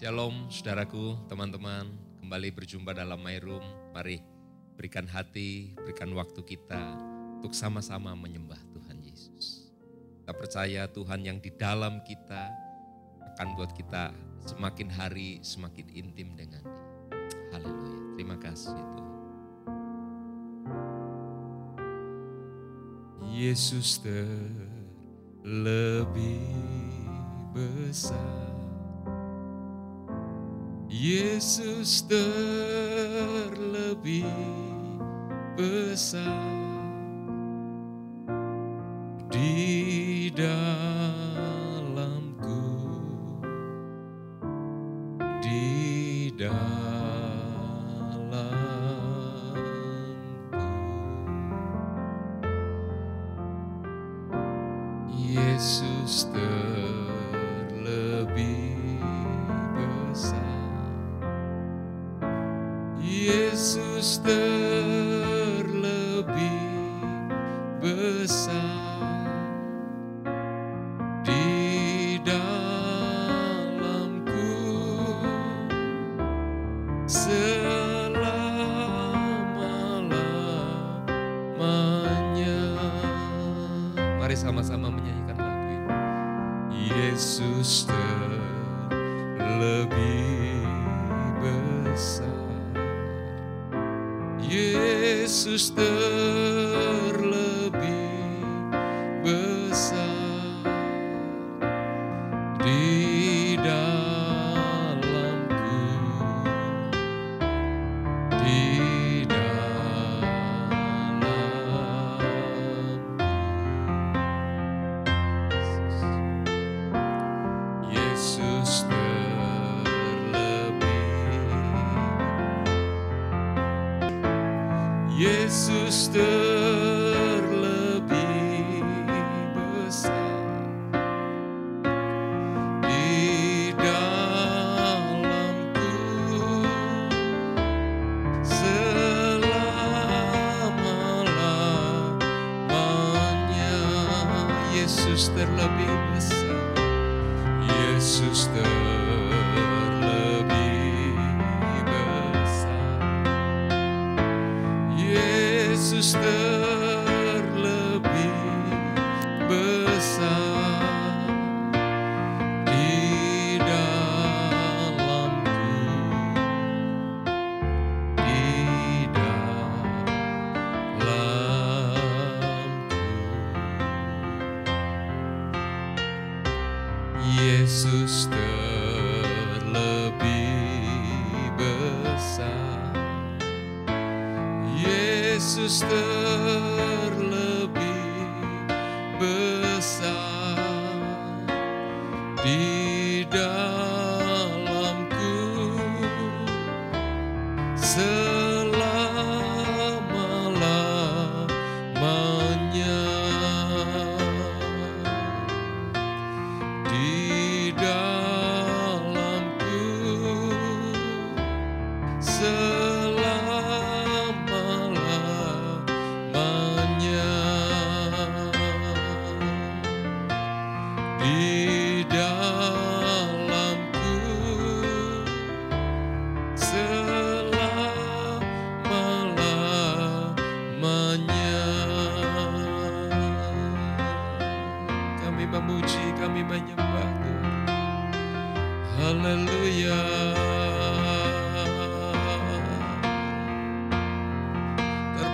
Shalom saudaraku, teman-teman. Kembali berjumpa dalam My Room. Mari berikan hati, berikan waktu kita untuk sama-sama menyembah Tuhan Yesus. Kita percaya Tuhan yang di dalam kita akan buat kita semakin hari semakin intim dengan dia. Haleluya. Terima kasih Tuhan. Yesus terlebih besar. Yesus terlebih besar di dalamku, di dalamku. Yesus terlebih Yesus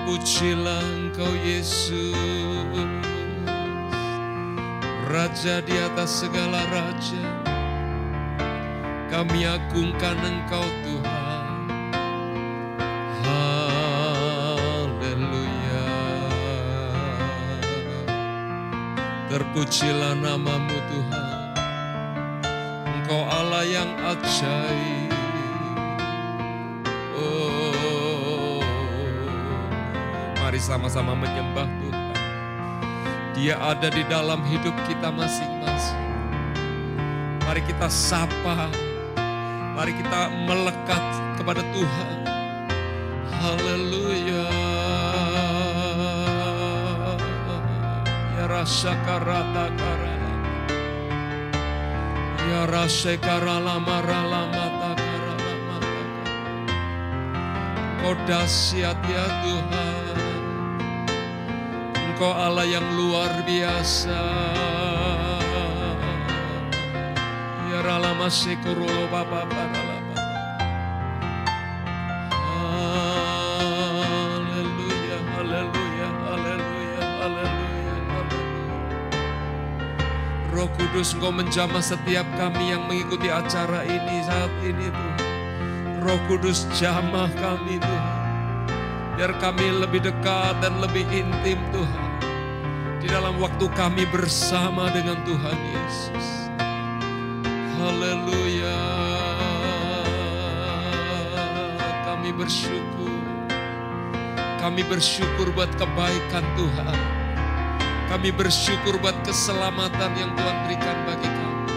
Terpujilah engkau Yesus. Raja di atas segala raja Kami agungkan engkau Tuhan. Haleluya. Terpujilah namamu Tuhan. Engkau Allah yang ajaib Mari sama-sama menyembah Tuhan. Dia ada di dalam hidup kita masing-masing. Mari kita sapa. Mari kita melekat kepada Tuhan. Haleluya. Ya rasa karata karala. Ya rasa karala marala mata karala mata. Kodasiat ya Tuhan. Engkau Allah yang luar biasa. Ya sekurolo bapa parala bapa. Haleluya. Roh Kudus Engkau menjamah setiap kami yang mengikuti acara ini saat ini Tuhan. Roh Kudus jamah kami Tuhan. Biar kami lebih dekat dan lebih intim Tuhan. Dalam waktu kami bersama dengan Tuhan Yesus. Haleluya. Kami bersyukur. Kami bersyukur buat kebaikan Tuhan. Kami bersyukur buat keselamatan yang Tuhan berikan bagi kami.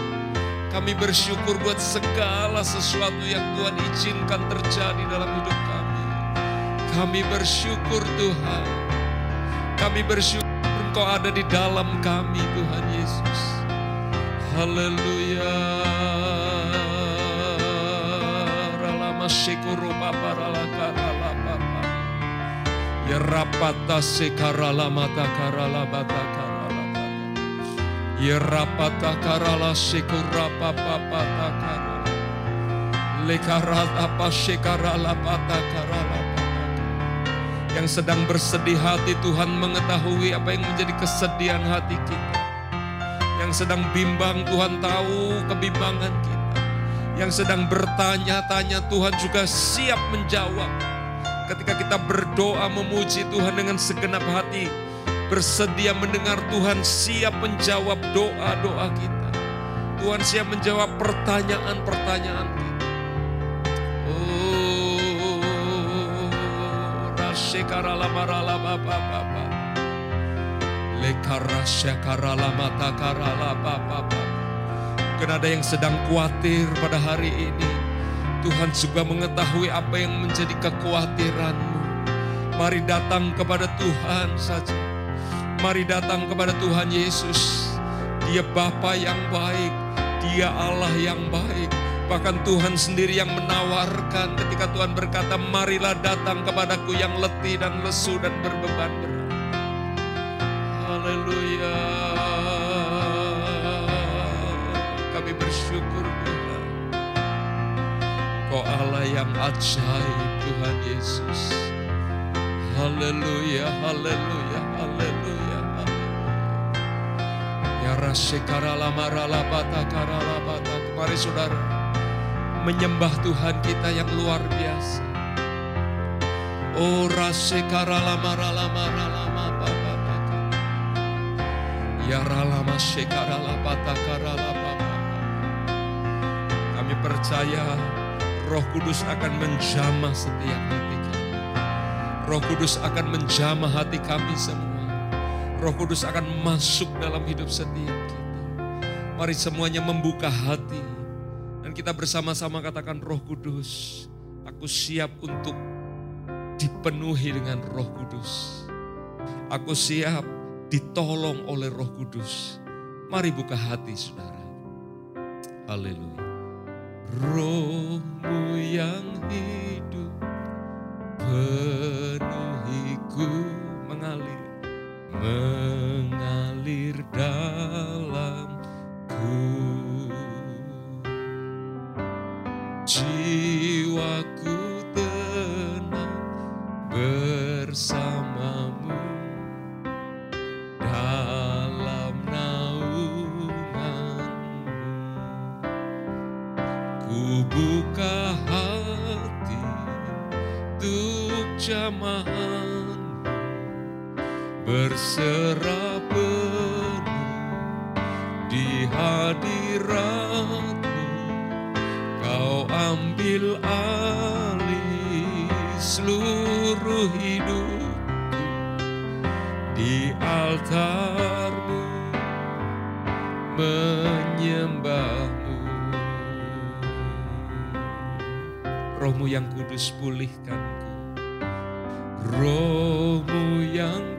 Kami bersyukur buat segala sesuatu yang Tuhan izinkan terjadi dalam hidup kami. Kami bersyukur Tuhan. Kami bersyukur Engkau ada di dalam kami Tuhan Yesus. Haleluya. Ralama syukuru papa ralaka ralapa. Ya rapata sekarala mata karala bata karala. Ya rapata karala sekura papa pata karala. Lekarat apa sekarala bata karala. Yang sedang bersedih hati Tuhan mengetahui apa yang menjadi kesedihan hati kita. Yang sedang bimbang Tuhan tahu kebimbangan kita. Yang sedang bertanya-tanya Tuhan juga siap menjawab ketika kita berdoa memuji Tuhan dengan segenap hati, bersedia mendengar Tuhan siap menjawab doa-doa kita. Tuhan siap menjawab pertanyaan-pertanyaan kita. Mungkin ada yang sedang khawatir pada hari ini. Tuhan juga mengetahui apa yang menjadi kekhawatiranmu. Mari datang kepada Tuhan saja. Mari datang kepada Tuhan Yesus. Dia Bapa yang baik, Dia Allah yang baik. Bahkan Tuhan sendiri yang menawarkan ketika Tuhan berkata, marilah datang kepadaku yang letih dan lesu dan berbeban berat. Haleluya. Kami bersyukur Tuhan. Kau Allah yang ajaib Tuhan Yesus. Haleluya, haleluya, haleluya, haleluya. Ya rasekarala marala bata karala bata. Mari saudara, menyembah Tuhan kita yang luar biasa. Oh rasekarala marala marala bata bata. Ya ralama sekarala bata karala bata. Kami percaya Roh Kudus akan menjamah setiap hati kami. Roh Kudus akan menjamah hati kami semua. Roh Kudus akan masuk dalam hidup setiap kita. Mari semuanya membuka hati. Kita bersama-sama katakan Roh Kudus, aku siap untuk dipenuhi dengan Roh Kudus. Aku siap ditolong oleh Roh Kudus. Mari buka hati saudara. Haleluya. Rohmu yang hidup penuhiku mengalir, mengalir dalamku. Jiwaku tenang bersamamu dalam naunganmu. Ku buka hati untuk jamahanmu berserah altarmu menyembahmu. Rohmu yang kudus pulihkanku. Rohmu yang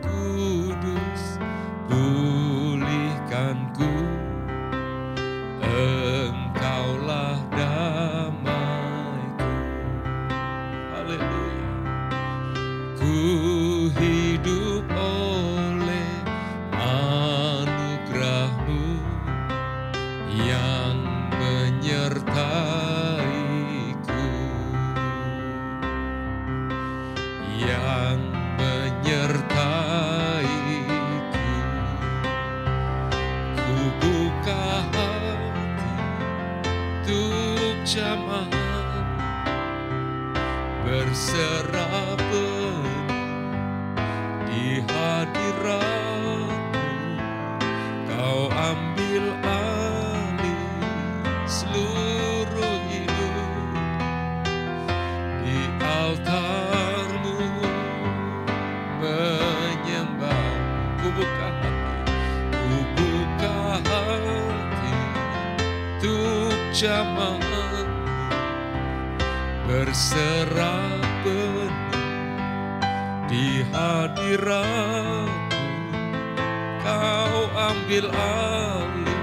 berserah penuh di hadiratmu. Kau ambil alih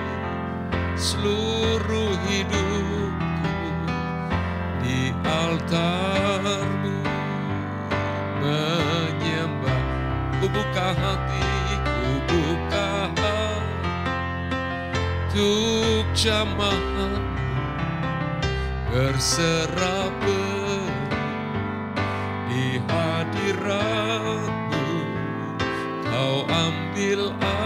seluruh hidupku di altarmu. Menyembah ku buka hati ku buka hati untuk jamaah berserah penuh di hadiratmu. Kau ambil alih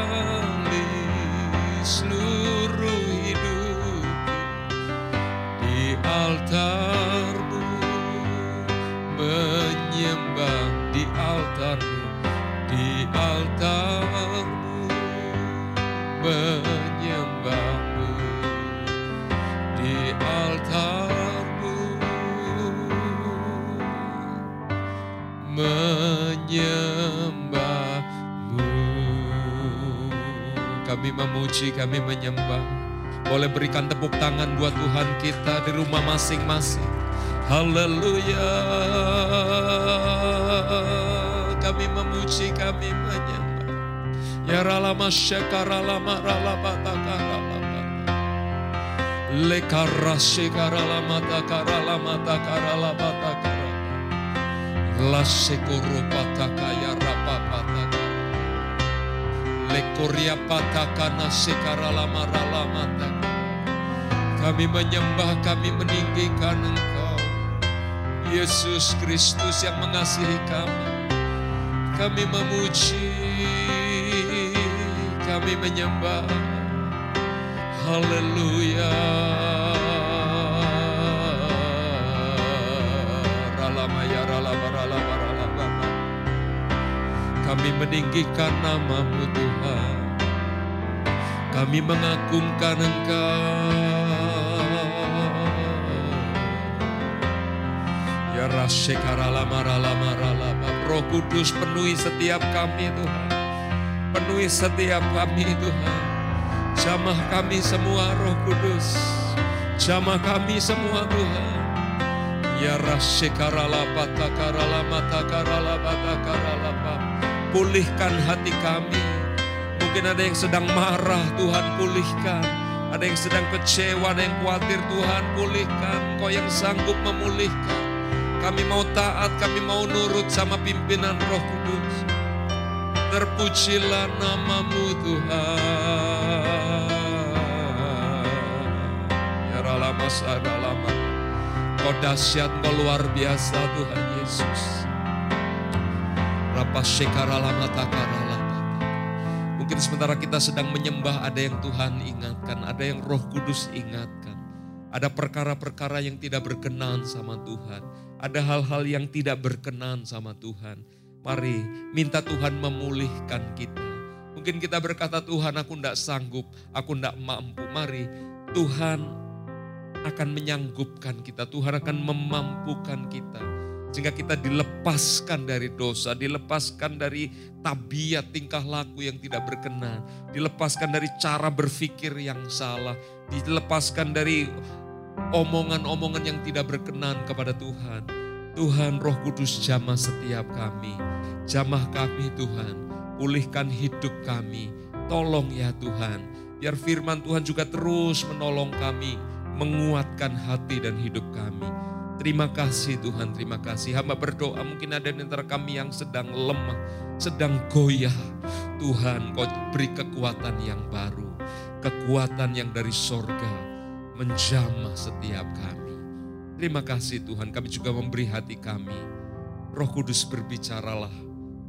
memuji kami menyembah. Boleh berikan tepuk tangan buat Tuhan kita di rumah masing-masing. Haleluya. Kami memuji kami menyembah. Ya ralama syakaralama ralama takaralama Lekarashe karalamata karalamata karalabata karama. Lasekoro pataka ya Kami menyembah, kami meninggikan Engkau. Yesus Kristus yang mengasihi kami. Kami memuji, kami menyembah. Haleluya. Kami meninggikan namamu Tuhan. Kami mengagungkan Engkau. Ya ralaba. Roh Kudus penuhi setiap kami Tuhan. Penuhi setiap kami Tuhan. Jamah kami semua roh kudus. Jamah kami semua Tuhan. Ya rasyekarala patakarala matakarala patakarala pa. Pulihkan hati kami. Mungkin ada yang sedang marah Tuhan pulihkan. Ada yang sedang kecewa, ada yang khawatir Tuhan pulihkan. Kau yang sanggup memulihkan. Kami mau taat, kami mau nurut sama pimpinan roh kudus. Terpujilah namamu Tuhan. Ya ralama sadalama. Kau dahsyat, kau luar biasa Tuhan Yesus. Mungkin sementara kita sedang menyembah ada yang Tuhan ingatkan, ada yang roh kudus ingatkan. Ada perkara-perkara yang tidak berkenan sama Tuhan. Ada hal-hal yang tidak berkenan sama Tuhan. Mari minta Tuhan memulihkan kita. Mungkin kita berkata Tuhan aku tidak sanggup, aku tidak mampu. Mari Tuhan akan menyanggupkan kita. Tuhan akan memampukan kita. Sehingga kita dilepaskan dari dosa, dilepaskan dari tabiat tingkah laku yang tidak berkenan. Dilepaskan dari cara berpikir yang salah. Dilepaskan dari omongan-omongan yang tidak berkenan kepada Tuhan. Tuhan roh kudus jamah setiap kami. Jamah kami Tuhan. Pulihkan hidup kami. Tolong ya Tuhan. Biar firman Tuhan juga terus menolong kami. Menguatkan hati dan hidup kami. Terima kasih Tuhan, terima kasih. Hamba berdoa mungkin ada di antara kami yang sedang lemah, sedang goyah. Tuhan kau beri kekuatan yang baru. Kekuatan yang dari sorga menjamah setiap kami. Terima kasih Tuhan, kami juga memberi hati kami. Roh Kudus berbicaralah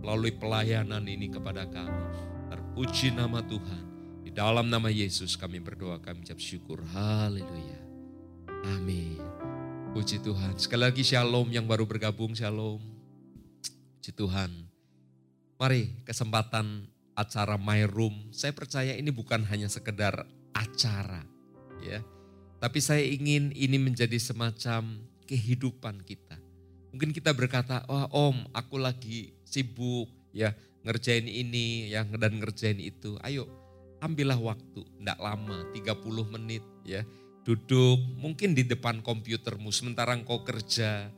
melalui pelayanan ini kepada kami. Terpuji nama Tuhan. Di dalam nama Yesus kami berdoa, kami ucap syukur. Haleluya. Amin. Puji Tuhan. Sekali lagi shalom yang baru bergabung, shalom. Puji Tuhan. Mari kesempatan acara My Room, saya percaya ini bukan hanya sekedar acara. ya, Tapi saya ingin ini menjadi semacam kehidupan kita. Mungkin kita berkata, wah om aku lagi sibuk ya ngerjain ini ya dan ngerjain itu. Ayo ambillah waktu, tidak lama, 30 menit ya duduk mungkin di depan komputermu sementara engkau kerja.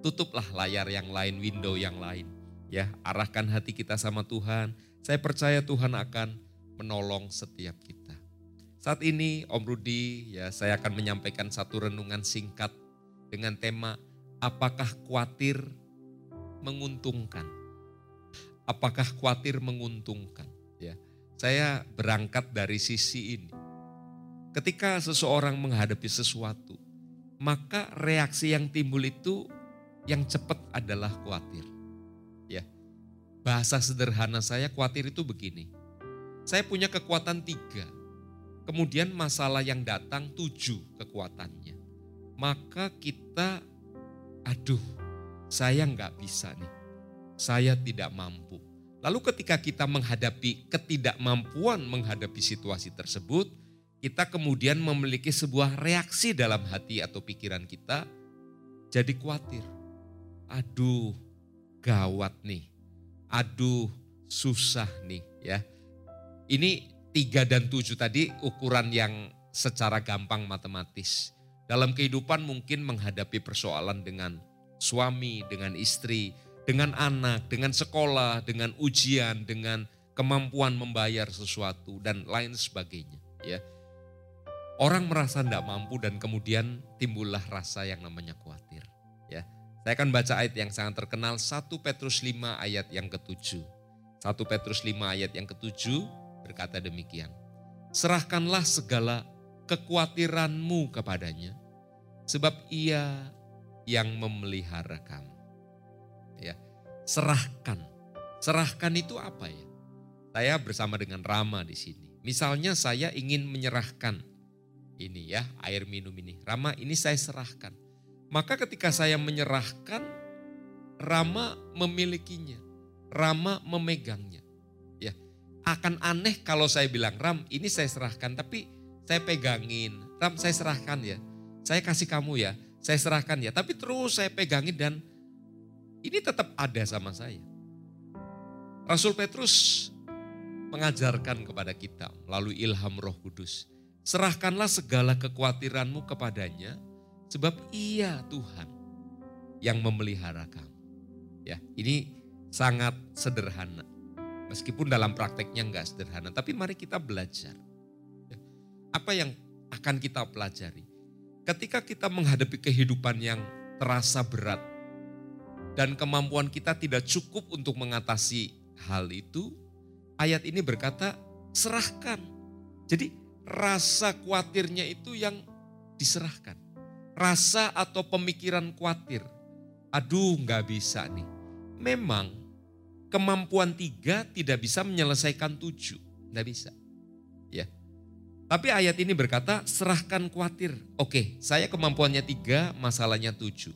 Tutuplah layar yang lain, window yang lain. Ya, arahkan hati kita sama Tuhan. Saya percaya Tuhan akan menolong setiap kita. Saat ini Om Rudi ya saya akan menyampaikan satu renungan singkat dengan tema apakah khawatir menguntungkan? Apakah khawatir menguntungkan? Ya. Saya berangkat dari sisi ini Ketika seseorang menghadapi sesuatu, maka reaksi yang timbul itu yang cepat adalah khawatir. Ya. Bahasa sederhana saya khawatir itu begini. Saya punya kekuatan tiga. Kemudian masalah yang datang tujuh kekuatannya. Maka kita, aduh saya nggak bisa nih. Saya tidak mampu. Lalu ketika kita menghadapi ketidakmampuan menghadapi situasi tersebut, kita kemudian memiliki sebuah reaksi dalam hati atau pikiran kita jadi khawatir. Aduh, gawat nih. Aduh, susah nih ya. Ini tiga dan tujuh tadi ukuran yang secara gampang matematis. Dalam kehidupan mungkin menghadapi persoalan dengan suami, dengan istri, dengan anak, dengan sekolah, dengan ujian, dengan kemampuan membayar sesuatu dan lain sebagainya. Ya, Orang merasa tidak mampu dan kemudian timbullah rasa yang namanya khawatir. Ya, saya akan baca ayat yang sangat terkenal 1 Petrus 5 ayat yang ketujuh. 1 Petrus 5 ayat yang ketujuh berkata demikian. Serahkanlah segala kekhawatiranmu kepadanya sebab ia yang memelihara kamu. Ya, serahkan. Serahkan itu apa ya? Saya bersama dengan Rama di sini. Misalnya saya ingin menyerahkan ini ya, air minum ini. Rama ini saya serahkan. Maka ketika saya menyerahkan, Rama memilikinya. Rama memegangnya. Ya, akan aneh kalau saya bilang, Ram ini saya serahkan, tapi saya pegangin. Ram saya serahkan ya, saya kasih kamu ya, saya serahkan ya. Tapi terus saya pegangin dan ini tetap ada sama saya. Rasul Petrus mengajarkan kepada kita melalui ilham roh kudus Serahkanlah segala kekhawatiranmu kepadanya, sebab ia Tuhan yang memelihara kamu. Ya, ini sangat sederhana. Meskipun dalam prakteknya enggak sederhana, tapi mari kita belajar. Ya, apa yang akan kita pelajari? Ketika kita menghadapi kehidupan yang terasa berat dan kemampuan kita tidak cukup untuk mengatasi hal itu, ayat ini berkata, serahkan. Jadi rasa khawatirnya itu yang diserahkan. Rasa atau pemikiran khawatir. Aduh nggak bisa nih. Memang kemampuan tiga tidak bisa menyelesaikan tujuh. Nggak bisa. Ya. Tapi ayat ini berkata serahkan khawatir. Oke saya kemampuannya tiga masalahnya tujuh.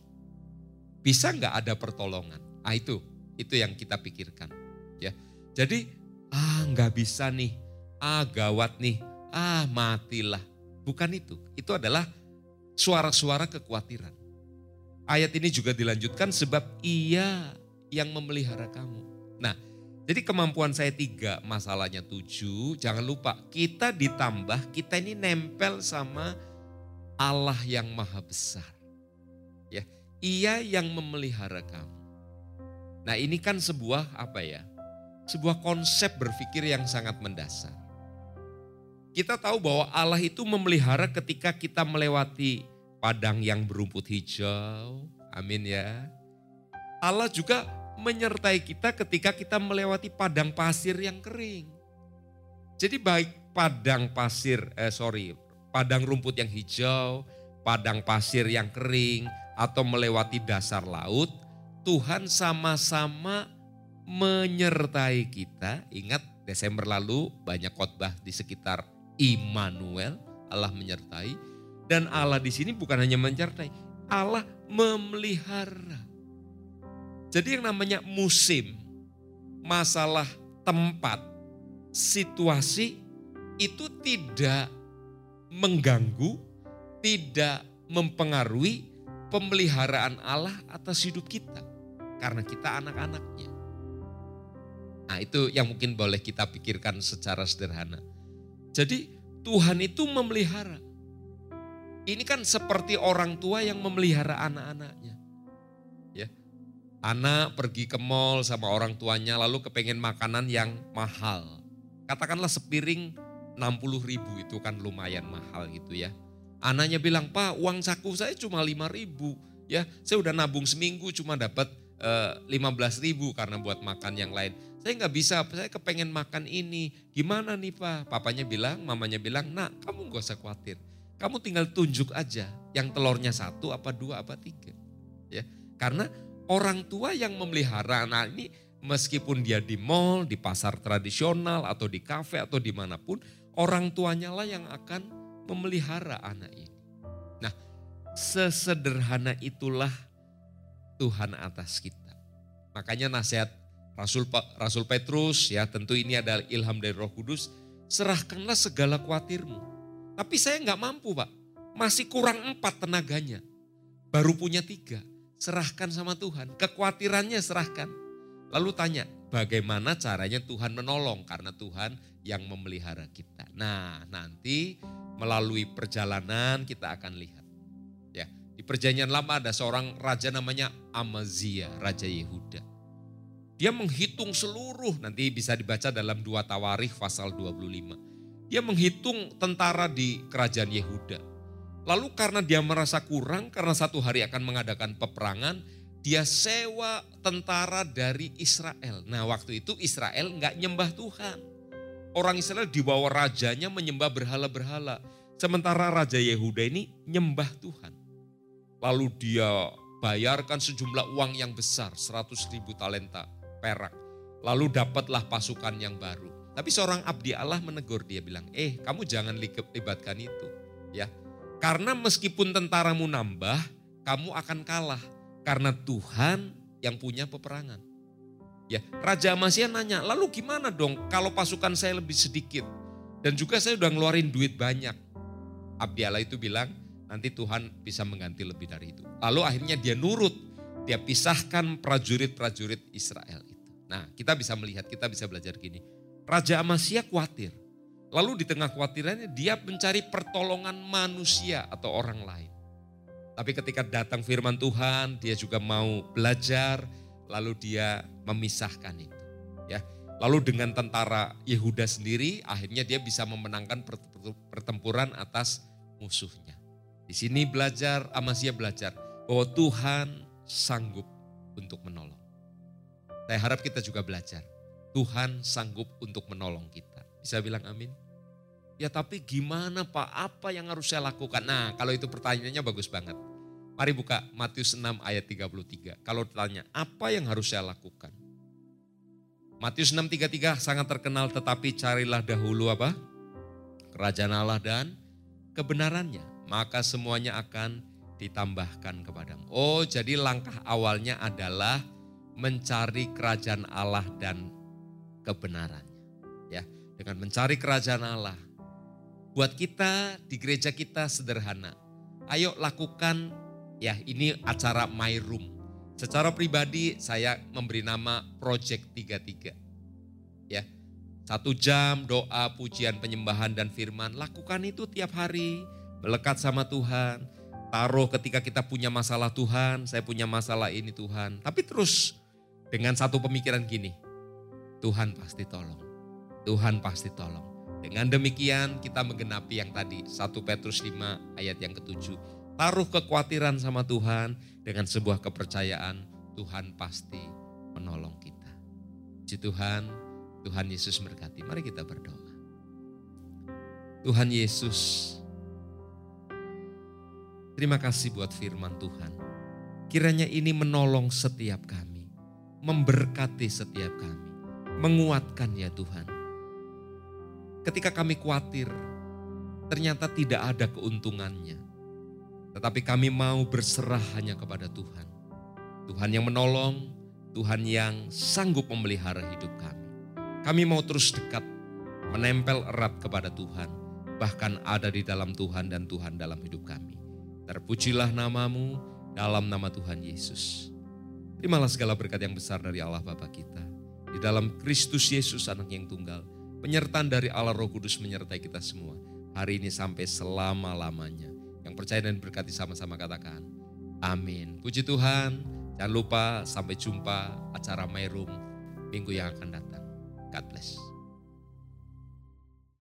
Bisa nggak ada pertolongan? Ah itu, itu yang kita pikirkan. Ya, jadi ah nggak bisa nih, ah gawat nih, ah matilah. Bukan itu, itu adalah suara-suara kekhawatiran. Ayat ini juga dilanjutkan sebab ia yang memelihara kamu. Nah, jadi kemampuan saya tiga, masalahnya tujuh. Jangan lupa kita ditambah, kita ini nempel sama Allah yang maha besar. Ya, ia yang memelihara kamu. Nah ini kan sebuah apa ya? Sebuah konsep berpikir yang sangat mendasar. Kita tahu bahwa Allah itu memelihara ketika kita melewati padang yang berumput hijau. Amin ya. Allah juga menyertai kita ketika kita melewati padang pasir yang kering. Jadi baik padang pasir, eh sorry, padang rumput yang hijau, padang pasir yang kering, atau melewati dasar laut, Tuhan sama-sama menyertai kita. Ingat Desember lalu banyak khotbah di sekitar Immanuel, Allah menyertai. Dan Allah di sini bukan hanya menyertai, Allah memelihara. Jadi yang namanya musim, masalah tempat, situasi itu tidak mengganggu, tidak mempengaruhi pemeliharaan Allah atas hidup kita. Karena kita anak-anaknya. Nah itu yang mungkin boleh kita pikirkan secara sederhana. Jadi Tuhan itu memelihara. Ini kan seperti orang tua yang memelihara anak-anaknya. Ya, Anak pergi ke mall sama orang tuanya lalu kepengen makanan yang mahal. Katakanlah sepiring 60 ribu itu kan lumayan mahal gitu ya. Anaknya bilang, Pak uang saku saya cuma 5 ribu. Ya, saya udah nabung seminggu cuma dapat uh, eh, 15 ribu karena buat makan yang lain. Saya nggak bisa, saya kepengen makan ini. Gimana nih Pak? Papanya bilang, mamanya bilang, nak kamu gak usah khawatir. Kamu tinggal tunjuk aja yang telurnya satu, apa dua, apa tiga. Ya, Karena orang tua yang memelihara anak ini meskipun dia di mall, di pasar tradisional, atau di kafe, atau di mana pun, orang tuanya lah yang akan memelihara anak ini. Nah, sesederhana itulah Tuhan atas kita. Makanya nasihat Rasul Rasul Petrus ya tentu ini adalah ilham dari Roh Kudus. Serahkanlah segala khawatirmu. Tapi saya nggak mampu pak. Masih kurang empat tenaganya. Baru punya tiga. Serahkan sama Tuhan. Kekhawatirannya serahkan. Lalu tanya, bagaimana caranya Tuhan menolong? Karena Tuhan yang memelihara kita. Nah, nanti melalui perjalanan kita akan lihat. Ya, di perjanjian lama ada seorang raja namanya Amazia, raja Yehuda. Dia menghitung seluruh, nanti bisa dibaca dalam dua Tawarikh pasal 25. Dia menghitung tentara di kerajaan Yehuda. Lalu karena dia merasa kurang, karena satu hari akan mengadakan peperangan, dia sewa tentara dari Israel. Nah waktu itu Israel nggak nyembah Tuhan. Orang Israel di bawah rajanya menyembah berhala-berhala. Sementara Raja Yehuda ini nyembah Tuhan. Lalu dia bayarkan sejumlah uang yang besar, 100 ribu talenta perak. Lalu dapatlah pasukan yang baru. Tapi seorang abdi Allah menegur dia bilang, eh kamu jangan libatkan itu. ya Karena meskipun tentaramu nambah, kamu akan kalah karena Tuhan yang punya peperangan. Ya, Raja Amasya nanya, lalu gimana dong kalau pasukan saya lebih sedikit? Dan juga saya udah ngeluarin duit banyak. Abdi Allah itu bilang, nanti Tuhan bisa mengganti lebih dari itu. Lalu akhirnya dia nurut, dia pisahkan prajurit-prajurit Israel. Nah kita bisa melihat, kita bisa belajar gini. Raja Amasya khawatir. Lalu di tengah khawatirannya dia mencari pertolongan manusia atau orang lain. Tapi ketika datang firman Tuhan, dia juga mau belajar, lalu dia memisahkan itu. Ya, lalu dengan tentara Yehuda sendiri, akhirnya dia bisa memenangkan pertempuran atas musuhnya. Di sini belajar, Amasya belajar bahwa Tuhan sanggup untuk menolong. Saya harap kita juga belajar. Tuhan sanggup untuk menolong kita. Bisa bilang amin? Ya tapi gimana Pak, apa yang harus saya lakukan? Nah kalau itu pertanyaannya bagus banget. Mari buka Matius 6 ayat 33. Kalau ditanya, apa yang harus saya lakukan? Matius 6:33 sangat terkenal tetapi carilah dahulu apa? Kerajaan Allah dan kebenarannya, maka semuanya akan ditambahkan kepadamu. Oh, jadi langkah awalnya adalah mencari kerajaan Allah dan kebenarannya. Ya, dengan mencari kerajaan Allah, Buat kita di gereja kita sederhana. Ayo lakukan ya ini acara My Room. Secara pribadi saya memberi nama Project 33. Ya, satu jam doa, pujian, penyembahan dan firman. Lakukan itu tiap hari. Melekat sama Tuhan. Taruh ketika kita punya masalah Tuhan. Saya punya masalah ini Tuhan. Tapi terus dengan satu pemikiran gini. Tuhan pasti tolong. Tuhan pasti tolong. Dengan demikian kita menggenapi yang tadi 1 Petrus 5 ayat yang ketujuh. Taruh kekhawatiran sama Tuhan dengan sebuah kepercayaan Tuhan pasti menolong kita. Si Tuhan, Tuhan Yesus berkati. Mari kita berdoa. Tuhan Yesus, terima kasih buat firman Tuhan. Kiranya ini menolong setiap kami, memberkati setiap kami, menguatkan ya Tuhan Ketika kami khawatir, ternyata tidak ada keuntungannya. Tetapi kami mau berserah hanya kepada Tuhan. Tuhan yang menolong, Tuhan yang sanggup memelihara hidup kami. Kami mau terus dekat, menempel erat kepada Tuhan, bahkan ada di dalam Tuhan dan Tuhan dalam hidup kami. Terpujilah namamu dalam nama Tuhan Yesus. Terimalah segala berkat yang besar dari Allah Bapa kita. Di dalam Kristus Yesus anak yang tunggal. Penyertaan dari Allah Roh Kudus menyertai kita semua. Hari ini sampai selama-lamanya. Yang percaya dan berkati sama-sama katakan. Amin. Puji Tuhan. Jangan lupa sampai jumpa acara My Room minggu yang akan datang. God bless.